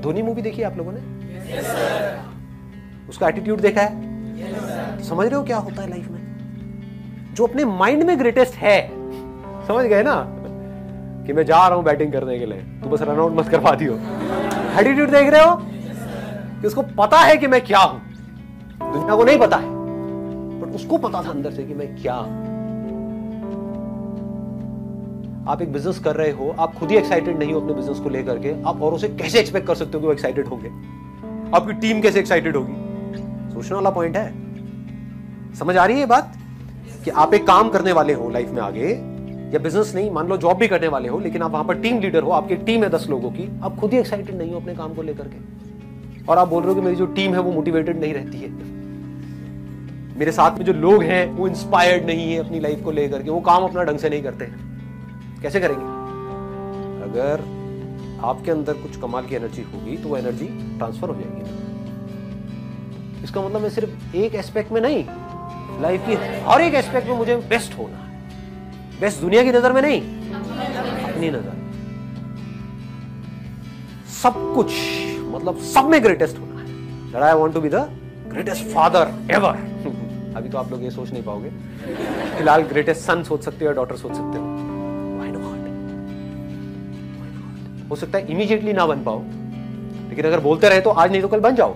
Dhoni movie देखी आप लोगों ने? yes, उसका एटीट्यूड देखा है? yes, समझ रहे हो क्या होता है लाइफ में? जो अपने माइंड में ग्रेटेस्ट है। समझ गए ना? कि मैं जा रहा हूँ बैटिंग करने के लिए। तू बस रन आउट मत करवा दियो। एटीट्यूड देख रहे हो? कि उसको पता है कि मैं क्या हूँ। दुनिया को नहीं पता है। बट उसको पता था अंदर से कि मैं क्या हूँ। आप एक बिज़नेस कर रहे हो, आप खुद ही एक्साइटेड नहीं हो अपने बिज़नेस को लेकर के, आप औरों से कैसे एक्सपेक्ट कर सकते हो कि वो एक्साइटेड होंगे? आपकी टीम कैसे एक्साइटेड होगी? सोचने वाला पॉइंट है। समझ आ रही है बात? कि आप एक काम करने वाले हो लाइफ में आगे, या बिज़नेस नहीं, मान लो जॉब भी करने वाले हो, लेकिन आप वहाँ पर टीम लीडर हो, आपकी टीम है दस लोगों की, आप खुद ही एक्साइटेड नहीं हो अपने काम को लेकर के। और आप बोल रहे हो कि मेरी जो टीम है वो मोटिवेटेड नहीं रहती है। मेरे साथ में जो लोग हैं, वो इंस्पायर्ड नहीं है अपनी लाइफ को लेकर के, वो काम अपना ढंग से नहीं करते। कैसे करेंगे? अगर आपके अंदर कुछ कमाल की एनर्जी होगी तो वो एनर्जी ट्रांसफ़र हो जाएगी। इसका मतलब मैं सिर्फ़ एक एस्पेक्ट में नहीं लाइफ की हर एक एस्पेक्ट में मुझे बेस्ट होना है। बेस्ट दुनिया की नज़र में नहीं, अपनी नज़र। सब कुछ मतलब सब में ग्रेटेस्ट होना है। That I want to be the greatest father ever अभी तो आप लोग ये सोच नहीं पाओगे। फ़िलहाल ग्रेटेस्ट सन सोच सकते हो डॉटर सोच सकते हो। हो सकता है इमीडिएटली ना बन पाओ। लेकिन अगर बोलते रहे तो आज नहीं तो कल बन जाओ।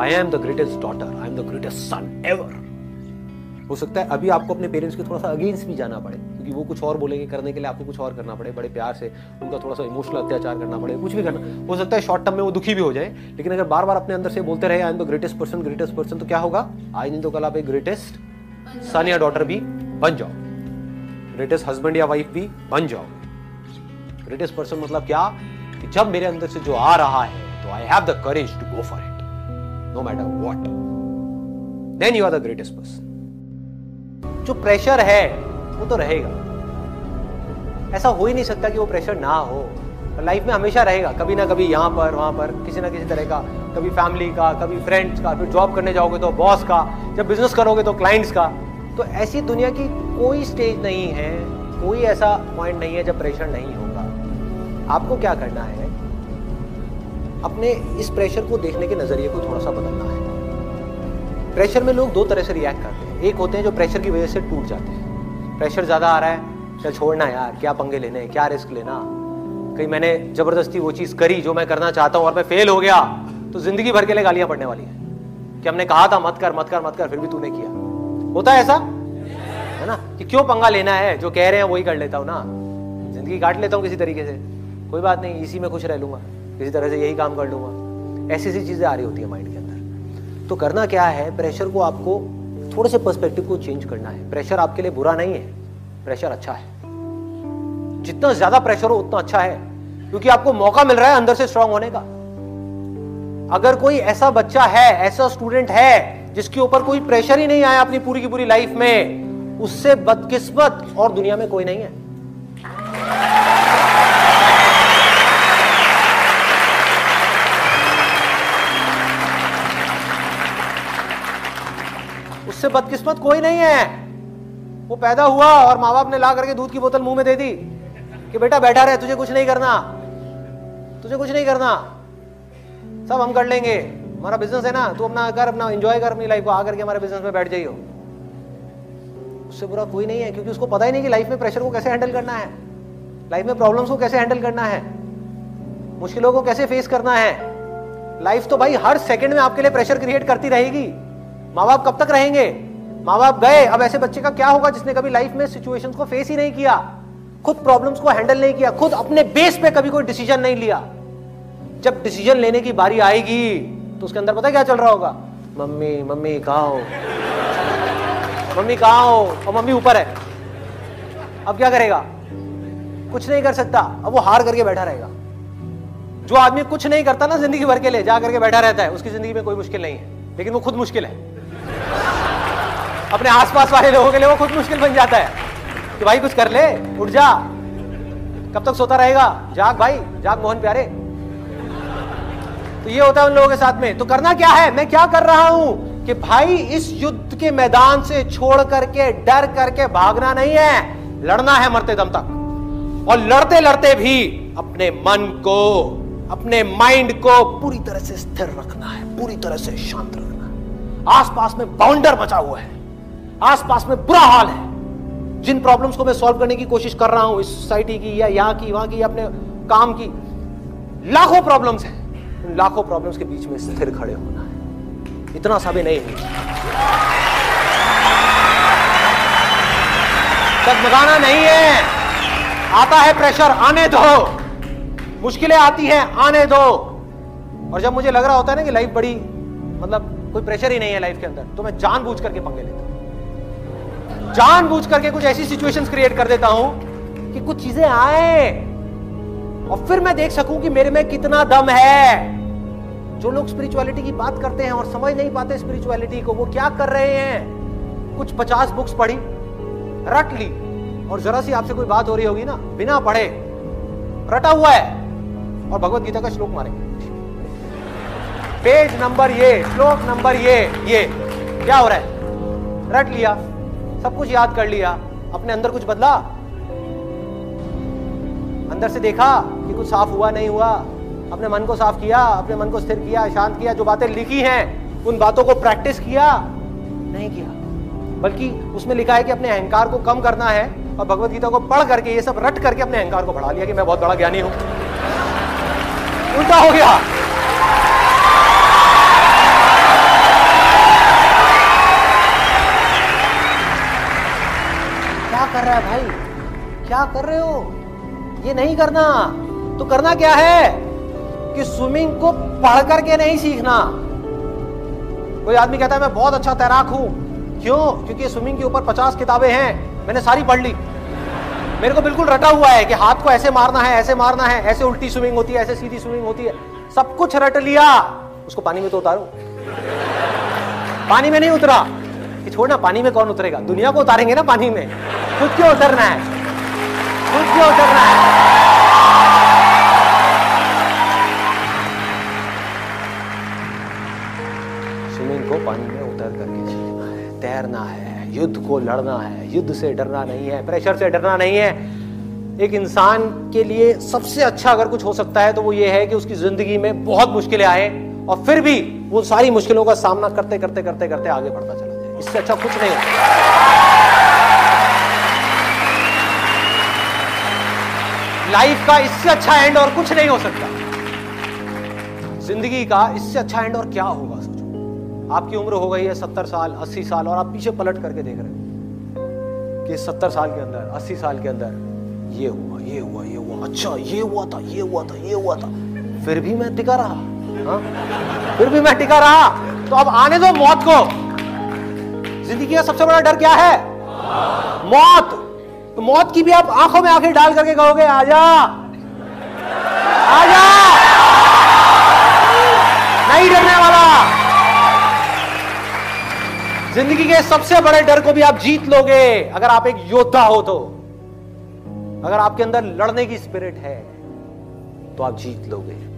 I am the greatest daughter I am the greatest son ever हो सकता है अभी आपको अपने पेरेंट्स के थोड़ा सा अगेंस्ट भी जाना पड़े क्योंकि वो कुछ और बोलेंगे करने के लिए आपको कुछ और करना पड़े बड़े प्यार से उनका थोड़ा सा इमोशनल अत्याचार करना पड़े कुछ भी करना। हो सकता है शॉर्ट टर्म में वो दुखी भी हो जाए लेकिन अगर बार बार अपने अंदर से बोलते रहे I am the greatest person greatest person तो क्या होगा? आज नहीं तो कल आप एक ग्रेटेस्ट सन या डॉटर भी बन जाओ। ग्रेटेस्ट हस्बैंड या वाइफ भी बन जाओ। ग्रेटेस्ट पर्सन मतलब क्या? कि जब मेरे अंदर से जो आ रहा है तो I have the courage to go for it no matter what. Then you are the greatest person. जो प्रेशर है, वो तो रहेगा। ऐसा हो ही नहीं सकता कि वो प्रेशर ना हो। लाइफ में हमेशा रहेगा, कभी ना कभी यहाँ पर, वहाँ पर, किसी ना किसी तरह का, कभी फैमिली का, कभी फ्रेंड्स का, फिर जॉब करने जाओगे तो बॉस का, जब बिज़नेस करोगे तो क्लाइंट्स का। तो ऐसी दुनिया की कोई स्टेज नहीं है, कोई ऐसा पॉइंट नहीं है जब प्रेशर नहीं होगा आपको क्या करना है? अपने इस प्रेशर को देखने के नज़रिए को थोड़ा सा बदलना है। प्रेशर में लोग दो तरह से रिएक्ट करते हैं। एक होते हैं जो प्रेशर की वजह से टूट जाते हैं। प्रेशर ज़्यादा आ रहा है चल छोड़ना यार? क्या पंगे लेने? क्या रिस्क लेना? कहीं मैंने ज़बरदस्ती वो चीज़ करी जो मैं करना चाहता हूँ और मैं फेल हो गया तो ज़िंदगी भर के लिए गालियाँ पड़ने वाली है। कि हमने कहा था, मत कर मत कर मत कर, फिर भी तूने किया। होता है ऐसा? है ना? कि क्यों पंगा लेना है? जो कह रहे हैं वही कर लेता हूँ ना। ज़िंदगी काट लेता हूँ किसी तरीके से। कोई बात नहीं, इसी में खुश रह लूँगा। किसी तरह से यही काम कर लूँगा। ऐसी ऐसी चीज़ें आ रही होती है माइंड के अंदर। तो करना क्या है? प्रेशर को आपको थोड़े से पर्सपेक्टिव को चेंज करना है। प्रेशर आपके लिए बुरा नहीं है। प्रेशर अच्छा है। जितना ज़्यादा प्रेशर हो, उतना अच्छा है। क्योंकि आपको मौका मिल रहा है अंदर से स्ट्रांग होने का। अगर कोई ऐसा बच्चा है, ऐसा स्टूडेंट है, जिसके ऊपर कोई प्रेशर ही नहीं आया अपनी पूरी की पूरी लाइफ में, उससे बदकिस्मत और दुनिया में कोई नहीं है। उससे बदकिस्मत कोई नहीं है। वो पैदा हुआ और माँ बाप ने ला करके दूध की बोतल मुँह में दे दी कि बेटा बैठा रहे, तुझे कुछ नहीं करना। तुझे कुछ नहीं करना। सब हम कर लेंगे। हमारा बिज़नेस है ना, तू अपना कर, अपना एंजॉय कर अपनी लाइफ को। आकर के हमारे बिज़नेस में बैठ जाइयो। उससे बुरा कोई नहीं है, क्योंकि उसको पता ही नहीं कि लाइफ में प्रेशर को कैसे हैंडल करना है। लाइफ में प्रॉब्लम्स को कैसे हैंडल करना है। मुश्किलों को कैसे फेस करना है। लाइफ तो भाई हर सेकंड में आपके लिए प्रेशर क्रिएट करती रहेगी। माँ बाप कब तक रहेंगे? माँ बाप गए, अब ऐसे बच्चे का क्या होगा जिसने कभी लाइफ में सिचुएशंस को फेस ही नहीं किया? खुद प्रॉब्लम्स को हैंडल नहीं किया, खुद अपने बेस पे कभी कोई डिसीज़न नहीं लिया। जब डिसीज़न लेने की बारी आएगी तो उसके अंदर पता क्या चल रहा होगा? मम्मी मम्मी, कहा हो? मम्मी, कहा हो? और मम्मी ऊपर है। अब क्या करेगा? कुछ नहीं कर सकता। अब वो हार करके बैठा रहेगा। जो आदमी कुछ नहीं करता ना ज़िंदगी भर के लिए, जा करके बैठा रहता है, उसकी ज़िंदगी में कोई मुश्किल नहीं है। लेकिन वो खुद मुश्किल है। अपने आसपास वाले लोगों के लिए वो खुद मुश्किल बन जाता है कि भाई कुछ कर ले, उठ जा। कब तक सोता रहेगा? जाग भाई, जाग मोहन प्यारे। तो ये होता है उन लोगों के साथ में। तो करना क्या है? मैं क्या कर रहा हूँ? कि भाई इस युद्ध के मैदान से छोड़ करके, डर करके भागना नहीं है। लड़ना है मरते दम तक। और लड़ते लड़ते भी अपने मन को, अपने माइंड को पूरी तरह से स्थिर रखना है, पूरी तरह से शांत रखना है। आसपास में बाउंडर बचा हुआ है। आसपास में बुरा हाल है। जिन प्रॉब्लम्स को मैं सॉल्व करने की कोशिश कर रहा हूँ, इस सोसाइटी की या यहाँ की, वहाँ की अपने काम की, लाखों प्रॉब्लम्स हैं। लाखों प्रॉब्लम्स के बीच में स्थिर खड़े होना है। इतना सा भी नहीं डगमगाना नहीं है। आता है प्रेशर आने दो। मुश्किलें आती हैं, आने दो। और जब मुझे लग रहा होता है ना कि लाइफ बड़ी मतलब कोई प्रेशर ही नहीं है लाइफ के अंदर तो मैं जानबूझ करके पंगे लेता जानबूझ करके कुछ ऐसी सिचुएशंस क्रिएट कर देता हूँ कि कुछ चीज़ें आए और फिर मैं देख सकूँ कि मेरे में कितना दम है। जो लोग स्पिरिचुअलिटी की बात करते हैं और समझ नहीं पाते स्पिरिचुअलिटी को, वो क्या कर रहे हैं? कुछ पचास बुक्स पढ़ी, रट ली और जरा सी आपसे कोई बात हो रही होगी ना, बिना पढ़े, रटा हुआ है और भगवत गीता का श्लोक मारेंगे पेज नंबर ये, श्लोक नंबर ये ये, क्या हो रहा है? रट लिया। सब कुछ याद कर लिया, अपने अंदर कुछ बदला? अंदर से देखा कि कुछ साफ़ हुआ नहीं हुआ, अपने मन को साफ़ किया, अपने मन को स्थिर किया, शांत किया, जो बातें लिखी हैं, उन बातों को प्रैक्टिस किया, नहीं किया। बल्कि उसमें लिखा है कि अपने अहंकार को कम करना है और भगवत गीता को पढ़ करके ये सब रट करके अपने अहंकार को बढ़ा लिया कि मैं बहुत बड़ा ज्ञानी हूँ। उल्टा हो गया। क्या कर रहे हो? ये नहीं करना। तो करना क्या है? कि स्विमिंग को पढ़ करके नहीं सीखना। कोई आदमी कहता है, मैं बहुत अच्छा तैराक हूँ। क्यों? क्योंकि स्विमिंग के ऊपर पचास किताबें हैं। मैंने सारी पढ़ ली। मेरे को बिल्कुल रटा हुआ है कि हाथ को ऐसे मारना है, ऐसे मारना है, ऐसे उल्टी स्विमिंग होती है, ऐसे सीधी स्विमिंग होती है। सब कुछ रट लिया। उसको पानी में तो उतारो। पानी में नहीं उतरा। कि छोड़ना, पानी में कौन उतरेगा? दुनिया को उतारेंगे ना पानी में। खुद क्यों उतरना है? पानी में उतर करके तैरना है, युद्ध को लड़ना है, युद्ध से डरना नहीं है, प्रेशर से डरना नहीं है। एक इंसान के लिए सबसे अच्छा अगर कुछ हो सकता है तो वो ये है कि उसकी ज़िंदगी में बहुत मुश्किलें आए और फिर भी वो सारी मुश्किलों का सामना करते करते करते करते आगे बढ़ता चला जाए। इससे अच्छा कुछ नहीं होता लाइफ का इससे अच्छा एंड और कुछ नहीं हो सकता। ज़िंदगी का इससे अच्छा एंड और क्या होगा सोचो आपकी उम्र हो गई है सत्तर साल, अस्सी साल और आप पीछे पलट करके देख रहे हो कि सत्तर साल के अंदर, अस्सी साल के अंदर ये हुआ ये हुआ ये हुआ अच्छा ये हुआ था, ये हुआ था, ये हुआ था। फिर भी मैं टिका रहा। हा? फिर भी मैं टिका रहा। तो अब आने दो मौत को। ज़िंदगी का सबसे बड़ा डर क्या है? मौत। तो मौत की भी आप आँखों में आँखें डाल करके कहोगे, आजा। आजा। नहीं डरने वाला। ज़िंदगी के सबसे बड़े डर को भी आप जीत लोगे, अगर आप एक योद्धा हो तो। अगर आपके अंदर लड़ने की स्पिरिट है तो आप जीत लोगे।